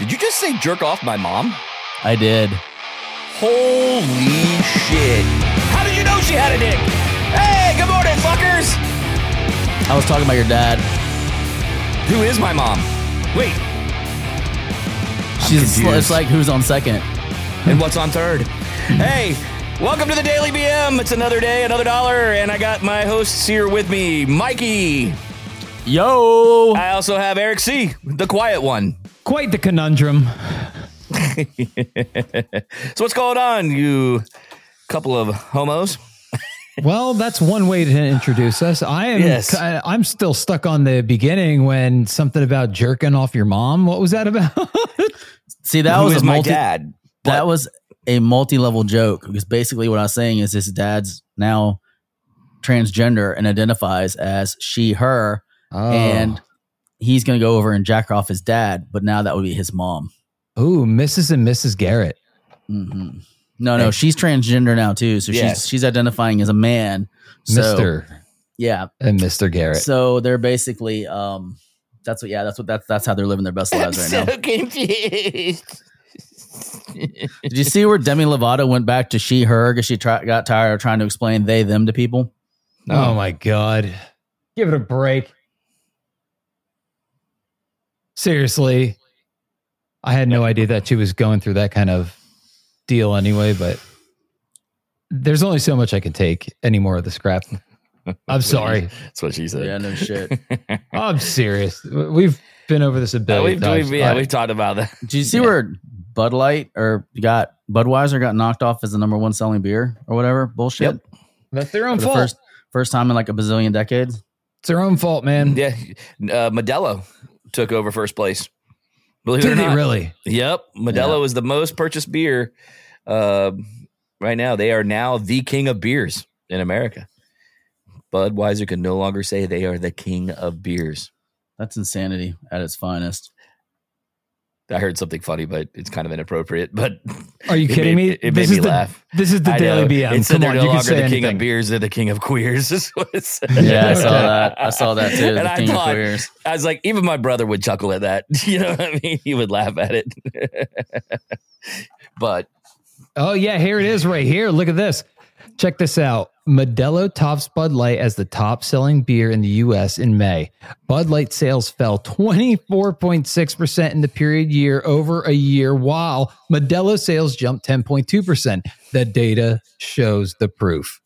Did you just say jerk off my mom? I did. Holy shit. How did you know she had a dick? Hey, good morning, fuckers. I was talking about your dad. Who is my mom? Wait, She's confused. it's like who's on second. and what's on third? hey, welcome to the Daily BM. It's another day, another dollar, and I got my hosts here with me, Mikey. Yo. I also have Eric C., the quiet one. Quite the conundrum. So what's going on, you couple of homos? Well, that's one way to introduce us. I am. Yes. I- I'm still stuck on the beginning when something about jerking off your mom. What was that about? See, that Who was a my multi- dad? That was a multi-level joke because basically what I was saying is his dad's now transgender and identifies as she, her, Oh. and he's going to go over and jack off his dad, but now that would be his mom. ooh, Mrs. and Mrs. Garrett. hmm No, no, she's transgender now too, so Yes. she's she's identifying as a man. So, Mister yeah. and Mister Garrett. So they're basically, um, that's what, yeah, that's what that's that's how they're living their best lives right now. confused. Did you see where Demi Lovato went back to she, her because she try, got tired of trying to explain they, them to people? Oh my god! Give it a break. Seriously, I had no idea that she was going through that kind of deal anyway. But there's only so much I can take anymore of the scrap. I'm sorry. That's what she said. Yeah, no shit. I'm serious. We've been over this a Yeah, billion we've, times. we've, yeah, we've talked about that. Did you see where Bud Light or got Budweiser got knocked off as the number one selling beer or whatever bullshit? Yep. that's their For own the fault. first first time in like a bazillion decades. it's their own fault, man. Yeah, uh, Modelo took over first place. Believe it or not. really? Yep, Modelo is the most purchased beer uh, right now. They are now the king of beers in America. Budweiser can no longer say they are the king of beers. That's insanity at its finest. I heard something funny, but it's kind of inappropriate. But Are you It kidding made- me? it made this me is the, laugh. This is the I daily know. BM. It said Come they're on, no you longer say the king anything. of beers; they're the king of queers. Is what it said. Yeah, I saw that. I saw that too. And The I King of thought- Queers. I was like, even my brother would chuckle at that. You know what I mean? He would laugh at it. but Oh yeah, here it is right here. Look at this. Check this out. Modelo tops Bud Light as the top selling beer in the US in May. Bud Light sales fell 24.6% in the period year over a year, while Modelo sales jumped 10.2%. The data shows the proof.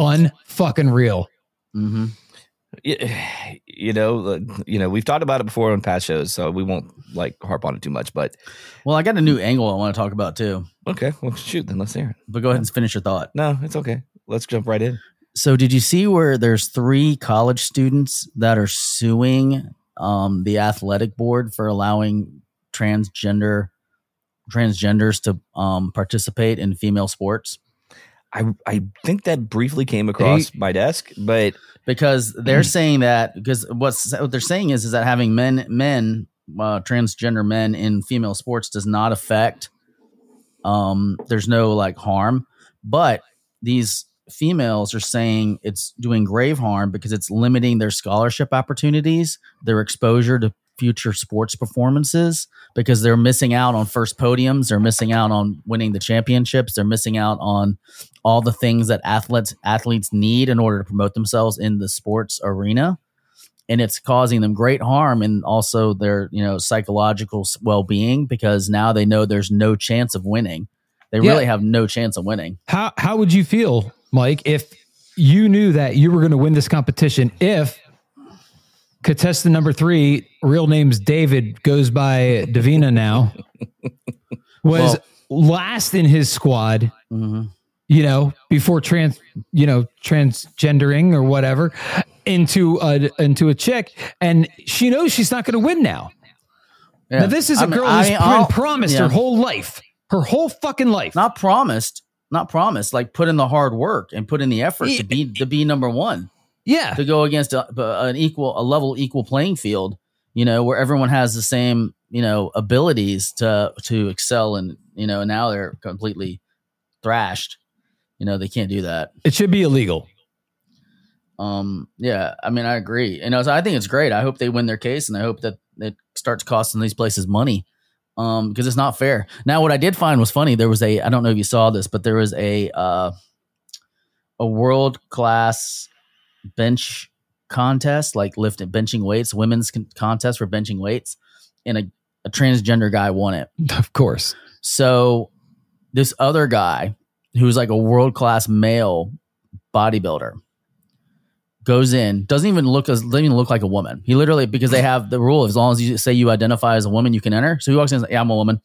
Unfucking real. hmm you know, you know, we've talked about it before on past shows, so we won't like harp on it too much. But Well, I got a new angle I want to talk about too. okay, well, shoot, then let's hear it. But go ahead and finish your thought. No, it's okay. Let's jump right in. So, did you see where there's three college students that are suing um, the athletic board for allowing transgender transgenders to um, participate in female sports? I I think that briefly came across my desk, but Because they're saying that because what's what they're saying is is that having men men uh, transgender men in female sports does not affect um there's no like harm but these females are saying it's doing grave harm because it's limiting their scholarship opportunities their exposure to future sports performances because they're missing out on first podiums they're missing out on winning the championships they're missing out on all the things that athletes athletes need in order to promote themselves in the sports arena. And it's causing them great harm and also their you know psychological well-being because now they know there's no chance of winning. They Yeah. really have no chance of winning. How how would you feel, Mike, if you knew that you were going to win this competition if contestant number three, real name's David, goes by Davina now, was last in his squad, hmm you know, before trans, you know, transgendering or whatever, into a into a chick, and she knows she's not going to win now. Now this is a I girl I who's mean, been I'll- promised yeah. her whole life, her whole fucking life. not promised not promised like put in the hard work and put in the effort to be to be number one. Yeah, to go against a, an equal a level equal playing field you know where everyone has the same you know abilities to to excel and you know now they're completely thrashed. You know they can't do that. It should be illegal. um yeah i mean i agree. And I was- i think it's great. I hope they win their case and i hope that it starts costing these places money um because it's not fair. Now what I did find was funny. There was a I don't know if you saw this, but there was a uh a world class bench contest like lifting benching weights, women's con- contest for benching weights and a, a transgender guy won it. Of course. So this other guy who's like a world class male bodybuilder goes in, doesn't even look as doesn't even look like a woman. He literally because they have the rule as long as you say you identify as a woman, you can enter. So he walks in and says, Yeah, I'm a woman.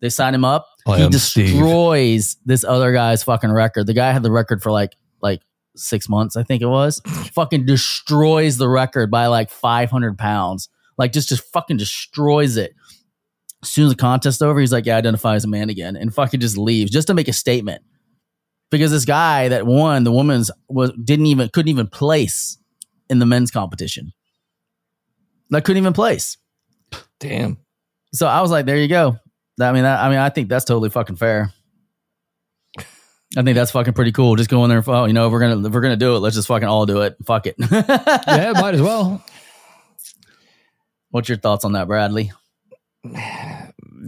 They sign him up. I he am Steve. destroys this other guy's fucking record. The guy had the record for like like six months, I think it was. fucking destroys the record by like 500 pounds. Like just just fucking destroys it. As soon as the contest over, he's like, "Yeah, identify as a man again," and fucking just leaves just to make a statement. Because this guy that won the women's was didn't even couldn't even place in the men's competition. Like couldn't even place. Damn. So I was like, "There you go." I mean, that, I mean, I think that's totally fucking fair. I think that's fucking pretty cool. Just go in there and, oh, you know, if we're gonna if we're gonna do it. Let's just fucking all do it. Fuck it. Yeah, might as well. What's your thoughts on that, Bradley?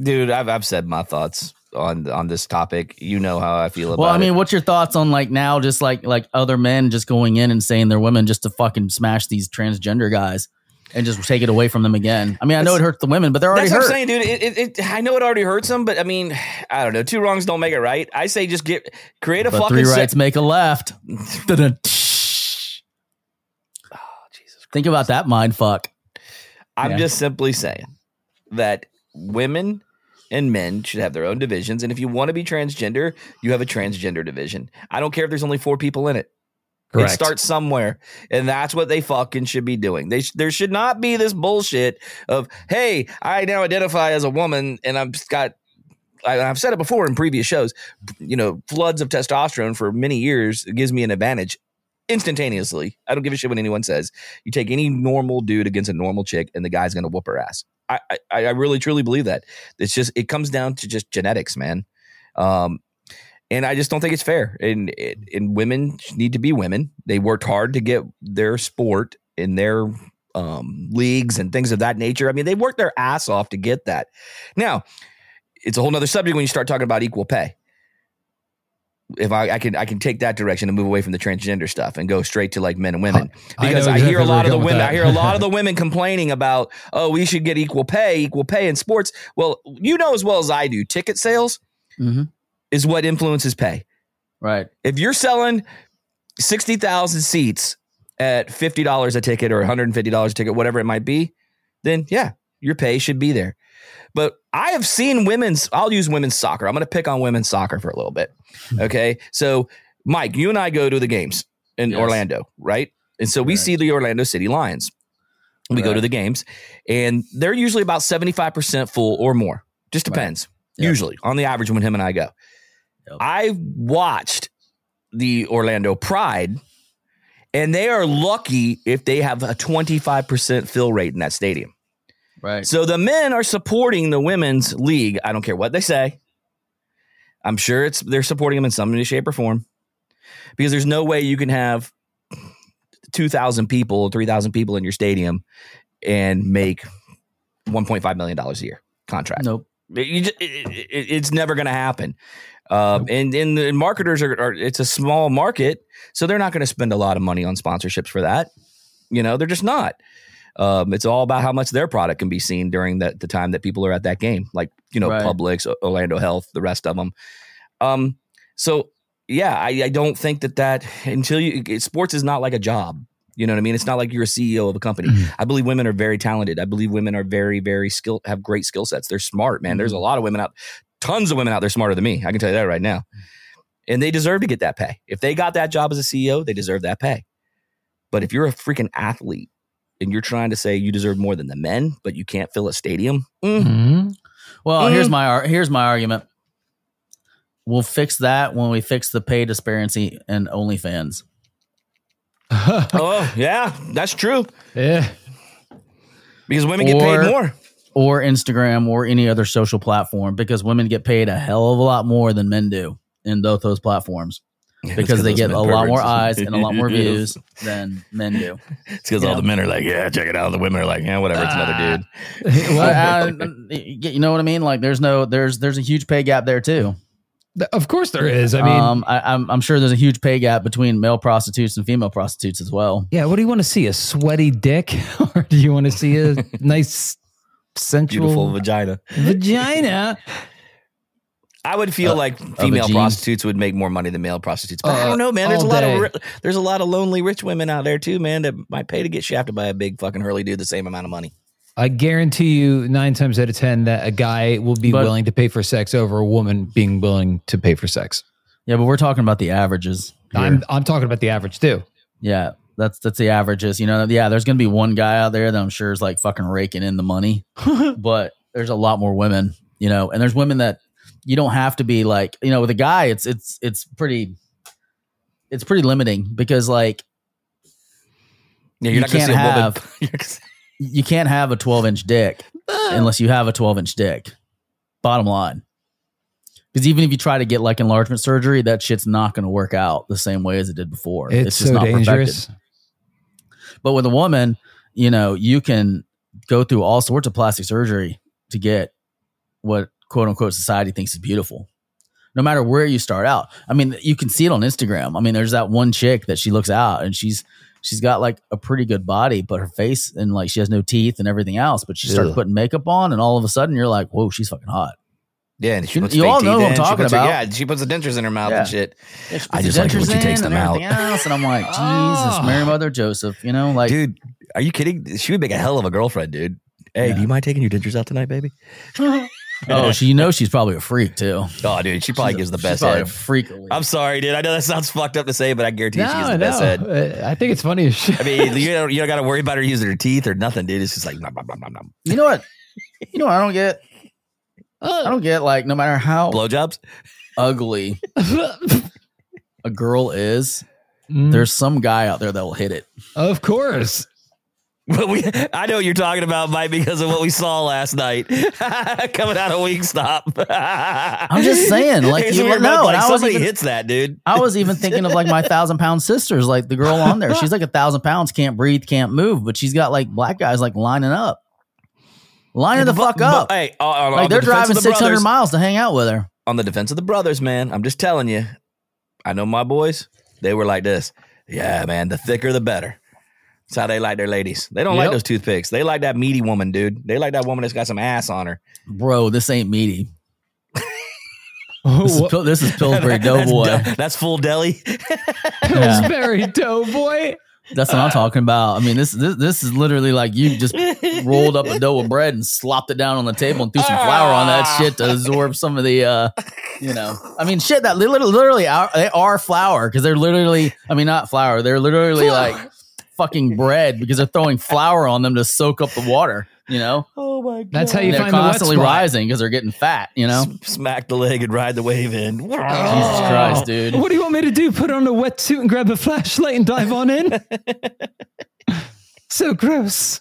Dude, I've I've said my thoughts on on this topic. You know how I feel about it. Well, I it. mean, what's your thoughts on like now, just like like other men just going in and saying they're women just to fucking smash these transgender guys and just take it away from them again? I mean, I know it hurts the women, but they're already That's what hurt. I'm saying, dude. It, it, it, I know it already hurts them, but I mean, I don't know. Two wrongs don't make it right. I say just get create a But fucking three rights make a left. Oh, Jesus. Think about that mind fuck. I'm Yeah. just simply saying that women and men should have their own divisions, and if you want to be transgender, you have a transgender division. I don't care if there's only four people in it. Correct. It starts somewhere, and that's what they fucking should be doing. They sh- there should not be this bullshit of hey, I now identify as a woman, and I've got. I, I've said it before in previous shows. You know, floods of testosterone for many years gives me an advantage instantaneously. I don't give a shit what anyone says. You take any normal dude against a normal chick, and the guy's gonna whoop her ass. I I, I really truly believe that. It's just it comes down to just genetics, man. Um, and I just don't think it's fair. And and women need to be women. They worked hard to get their sport in their um, leagues and things of that nature. I mean, they worked their ass off to get that. Now, it's a whole nother subject when you start talking about equal pay. If I, I can I can take that direction and move away from the transgender stuff and go straight to like men and women because I, exactly hear a lot of the women. I hear a lot of the women complaining about oh we should get equal pay, equal pay in sports. Well, you know as well as I do, ticket sales Mhm. is what influences pay Right. if you're selling 60,000 seats at $50 a ticket or $150 a ticket, whatever it might be, then yeah, your pay should be there. But I have seen women's, I'll use women's soccer. I'm going to pick on women's soccer for a little bit. Hmm. Okay. So, Mike, you and I go to the games in Yes. Orlando, right? And so we Correct. see the Orlando City Lions. We go to the games, and they're usually about 75% full or more. Just Right. depends, Yep. usually on the average when him and I go. Yep. I watched the Orlando Pride, and they are lucky if they have a 25% fill rate in that stadium. Right. So the men are supporting the women's league. I don't care what they say. I'm sure it's they're supporting them in some shape, or form. Because there's no way you can have 2,000 people, 3,000 people in your stadium and make $1.5 million a year contract. Nope. It- it, it- it's never going to happen. Um, and and the marketers are, are it's a small market, so they're not going to spend a lot of money on sponsorships for that. You know, they're just not. Um, it's all about how much their product can be seen during the, the time that people are at that game, like you know, Right. Publix, Orlando Health, the rest of them. Um, so yeah, I, I don't think that that until you sports is not like a job. You know what I mean? It's not like you're a CEO of a company. Mhm. I believe women are very talented. I believe women are very, very skilled, have great skill sets. They're smart, man. There's a lot of women out, tons of women out there smarter than me. I can tell you that right now. And they deserve to get that pay. If they got that job as a CEO, they deserve that pay. But if you're a freaking athlete and you're trying to say you deserve more than the men, but you can't fill a stadium, mm, Mhm. Well, Mm. here's my here's my argument. We'll fix that when we fix the pay disparity in OnlyFans. oh yeah, that's true. yeah. Because women get paid more. or Instagram or any other social platform because women get paid a hell of a lot more than men do in both those platforms. Yeah, because they get men a lot more eyes and a lot more views than men do. It's because all Yeah. the men are like, yeah, check it out. The women are like, yeah, whatever. It's another dude. well, uh, you know what I mean? Like, there's no, there's, there's a huge pay gap there too. of course there is. I mean, um, I, I'm, I'm sure there's a huge pay gap between male prostitutes and female prostitutes as well. yeah. What do you want to see? A sweaty dick, or do you want to see a nice, sensual Beautiful vagina. vagina? I would feel Uh, like female prostitutes would make more money than male prostitutes. But I Uh, don't know, man. There's a lot day. of there's a lot of lonely rich women out there too, man, that might pay to get shafted by a big fucking hurley dude the same amount of money. I guarantee you, nine times out of ten, that a guy will be But- willing to pay for sex over a woman being willing to pay for sex. Yeah, but we're talking about the averages. here. I'm I'm talking about the average too. Yeah, that's that's the averages. You know, yeah, there's gonna be one guy out there that I'm sure is like fucking raking in the money, but there's a lot more women. You know, and there's women that you don't have to be like. You know, with a guy, it's it's it's pretty. It's pretty limiting because like Yeah, You you're not gonna can't see a have- you're gonna see- you can't have a 12 inch dick ah. unless you have a 12 inch dick. Bottom line. Because even if you try to get like enlargement surgery, that shit's not going to work out the same way as it did before. It's, just so not perfected. dangerous. But with a woman, you know, you can go through all sorts of plastic surgery to get what quote unquote society thinks is beautiful. No matter where you start out. I mean, you can see it on Instagram. I mean, there's that one chick that she looks out and she's she's got like a pretty good body, but her face and like she has no teeth and everything else. But she starts putting makeup on, and all of a sudden you're like, whoa, she's fucking hot. Yeah, and she You- puts you all know what I'm talking puts her- about. yeah, she puts the dentures in her mouth Yeah. and shit. Yeah, I just like it when she takes them out. Else, and I'm like, Jesus, Oh. Mary Mother Joseph, you know, like dude, are you kidding? She would make a hell of a girlfriend, dude. Hey, Yeah. do you mind taking your dentures out tonight, baby? oh, she you know she's probably a freak too. Oh, dude, she probably She's gives the she's best probably head. a freak. I'm sorry, dude. I know that sounds fucked up to say, but I guarantee she gives No, the best head. Uh, I think it's funny as shit. I mean, you don't, you don't got to worry about her using her teeth or nothing, dude. It's just like, nom, nom, nom, nom, nom. You know what? You know what I don't get? I don't get like no matter how blowjobs. ugly a girl is, Mm, there's some guy out there that will hit it. of course. But we, I know what you're talking about, Mike, because of what we saw last night coming out of Wingstop. I'm just saying, like, It's you- weird, no, like I was somebody even- hits that, dude. I was even thinking of like my thousand pound sisters, like the girl on there. She's like a thousand pounds, can't breathe, can't move, but she's got like black guys like lining up, lining the But- fuck but- up. hey, on, on Like the they're of driving the 600 brothers- miles to hang out with her. on the defense of the brothers, man. I'm just telling you. I know my boys. They were like this. Yeah, man. The thicker, the better. That's how they like their ladies. They don't like those toothpicks. They like that meaty woman, dude. They like that woman that's got some ass on her. Bro, this ain't meaty. This is, What- Pil- this is Pillsbury that's, Doughboy. de- that's full deli. Yeah. Pillsbury Doughboy. That's what I'm talking about. I mean, this this this is literally like you just rolled up a dough of bread and slopped it down on the table and threw some flour on that shit to absorb some of the, uh, you know, I mean, shit that literally, literally are, they are flour because they're literally, I mean, not flour, they're literally like fucking bread because they're throwing flour on them to soak up the water. You know, Oh my god. That's how you And they're find the wet spot. rising because they're getting fat. You know, smack the leg and ride the wave in. Jesus Christ, oh. dude. What do you want me to do? Put on a wetsuit and grab a flashlight and dive on in? so gross.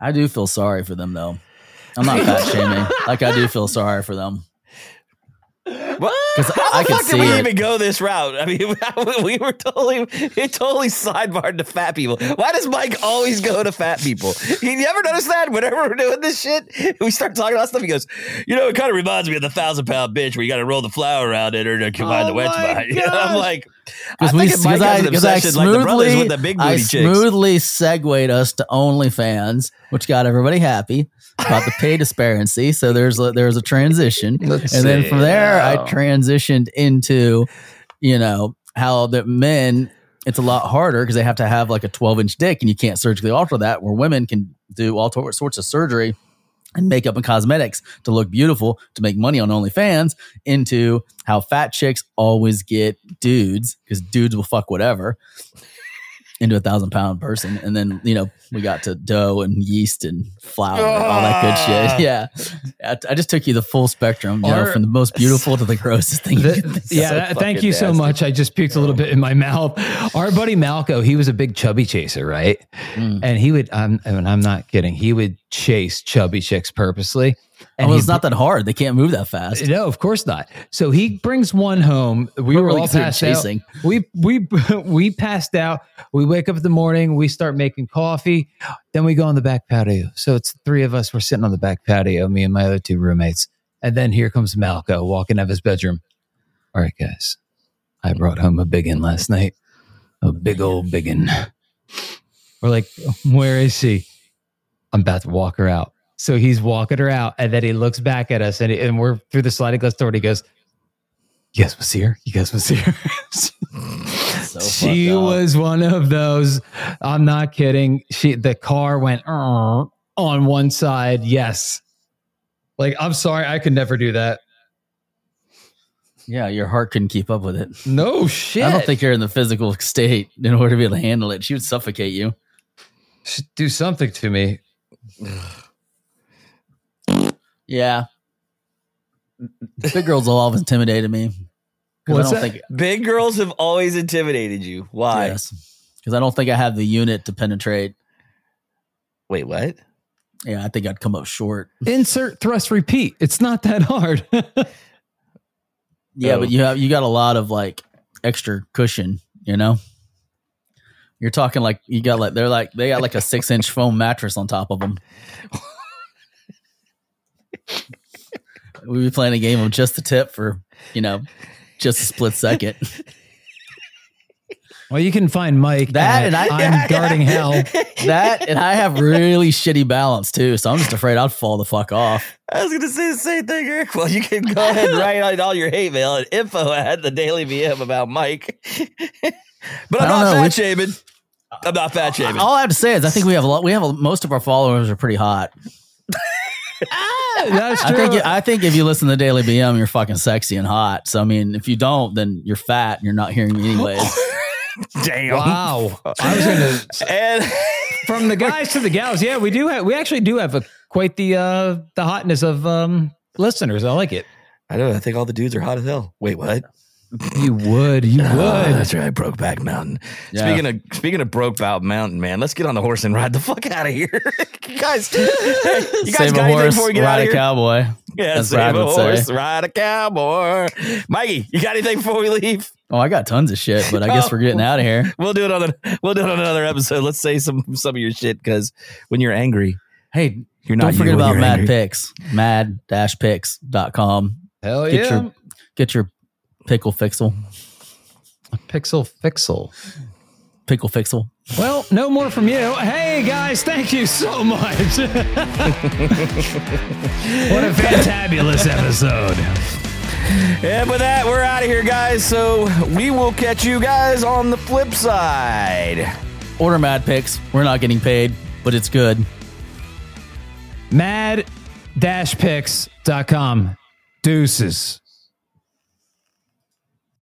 I do feel sorry for them though. I'm not fat shaming. Like I do feel sorry for them. What? How I the fuck did we it. even go this route? I mean, we were totally, it totally sidebarred to fat people. Why does Mike always go to fat people? You never notice that? Whenever we're doing this shit, we start talking about stuff. He goes, you know, it kind of reminds me of the thousand pound bitch where you got to roll the flour around it or to combine Oh the wet my spot. You know, I'm like, Because we, because I, I obsession like the smoothly, with the big I chicks. smoothly segued us to OnlyFans, which got everybody happy about the pay disparity. So there's a, there's a transition, Let's and then from there, I transitioned into, you know, how the men. It's a lot harder because they have to have like a 12 inch dick, and you can't surgically alter that. Where women can do all sorts of surgery and makeup and cosmetics to look beautiful to make money on OnlyFans into how fat chicks always get dudes because dudes will fuck whatever into a thousand pound person. And then, you know, we got to dough and yeast and flour and all that good Ah. shit. Yeah. I, I just took you the full spectrum, you know, from the most beautiful to the grossest thing. you The- think yeah, so thank fucking you so much. I just puked a little bit in my mouth. Our buddy Malco, he was a big chubby chaser, right? Mm. And he would, I'm, and I'm not kidding, he would chase chubby chicks purposely. And well, it's not that hard. They can't move that fast. No, of course not. So he brings one home. We We're all passed chasing. out. We we we passed out. We wake up in the morning. We start making coffee. Then we go on the back patio. So it's three of us. We're sitting on the back patio. Me and my other two roommates. And then here comes Malco walking out of his bedroom. All right, guys. I brought home a big one last night. A big old big one. We're like, where is she? I'm about to walk her out. So he's walking her out, and then he looks back at us, and, and we're through the sliding glass door, and he goes, "You guys was here. You guys was here." So she was one of those. I'm not kidding. She the car went "Uh," on one side. Yes. Like I'm sorry, I could never do that. Yeah, your heart couldn't keep up with it. No shit. I don't think you're in the physical state in order to be able to handle it. She would suffocate you. Should do something to me. Yeah. Big girls will always intimidated me. What's I don't that? think Big girls have always intimidated you. Why? yes. Because I don't think I have the unit to penetrate. Wait, what? Yeah, I think I'd come up short. Insert thrust repeat. It's not that hard. Yeah, Oh. but you have you got a lot of like extra cushion, you know? You're talking like you got like they're like they got like a six inch foam mattress on top of them. we be playing a game of just the tip for you know just a split second. well, you can find Mike. That and I- I'm guarding hell. That and I have really shitty balance too, so I'm just afraid I'd fall the fuck off. I was gonna say the same thing, Eric. Well, you can go ahead and write out all your hate mail at info at the Daily BM about Mike. but I I'm don't not know, fat which- shaming. I'm not fat shaming. All I have to say is I think we have a lot. We have a, most of our followers are pretty hot. That's I think I think if you listen to Daily BM, you're fucking sexy and hot. So I mean, if you don't, then you're fat and you're not hearing me anyways. Damn. wow. I was going to And from the guys to the gals. Yeah, we do have. We actually do have a quite the uh the hotness of um listeners. I like it. I know. I think all the dudes are hot as hell. Wait, what? You would. You Oh, would. that's right, Brokeback Mountain. Yeah. Speaking of speaking of Brokeback Mountain, man, let's get on the horse and ride the fuck out of here, you guys. You guys Save got a anything horse, before we get out ride of a cowboy. Yeah, as save a would say. horse, ride a cowboy. Mikey, you got anything before we leave? Oh, I got tons of shit, but I guess we're getting oh. out of here. We'll do it on a, we'll do it on another episode. Let's say some some of your shit because when you're angry, Hey, you're not. don't forget you about you're Mad angry. Picks. Mad-picks.com. Hell Get yeah. your get your pickle fixel. Pixel Fixel. Pickle fixel. Well, no more from you. Hey guys, thank you so much. what a fantabulous episode. And with that, we're out of here, guys. So we will catch you guys on the flip side. Order Mad Picks. We're not getting paid, but it's good. Mad-picks.com. Deuces.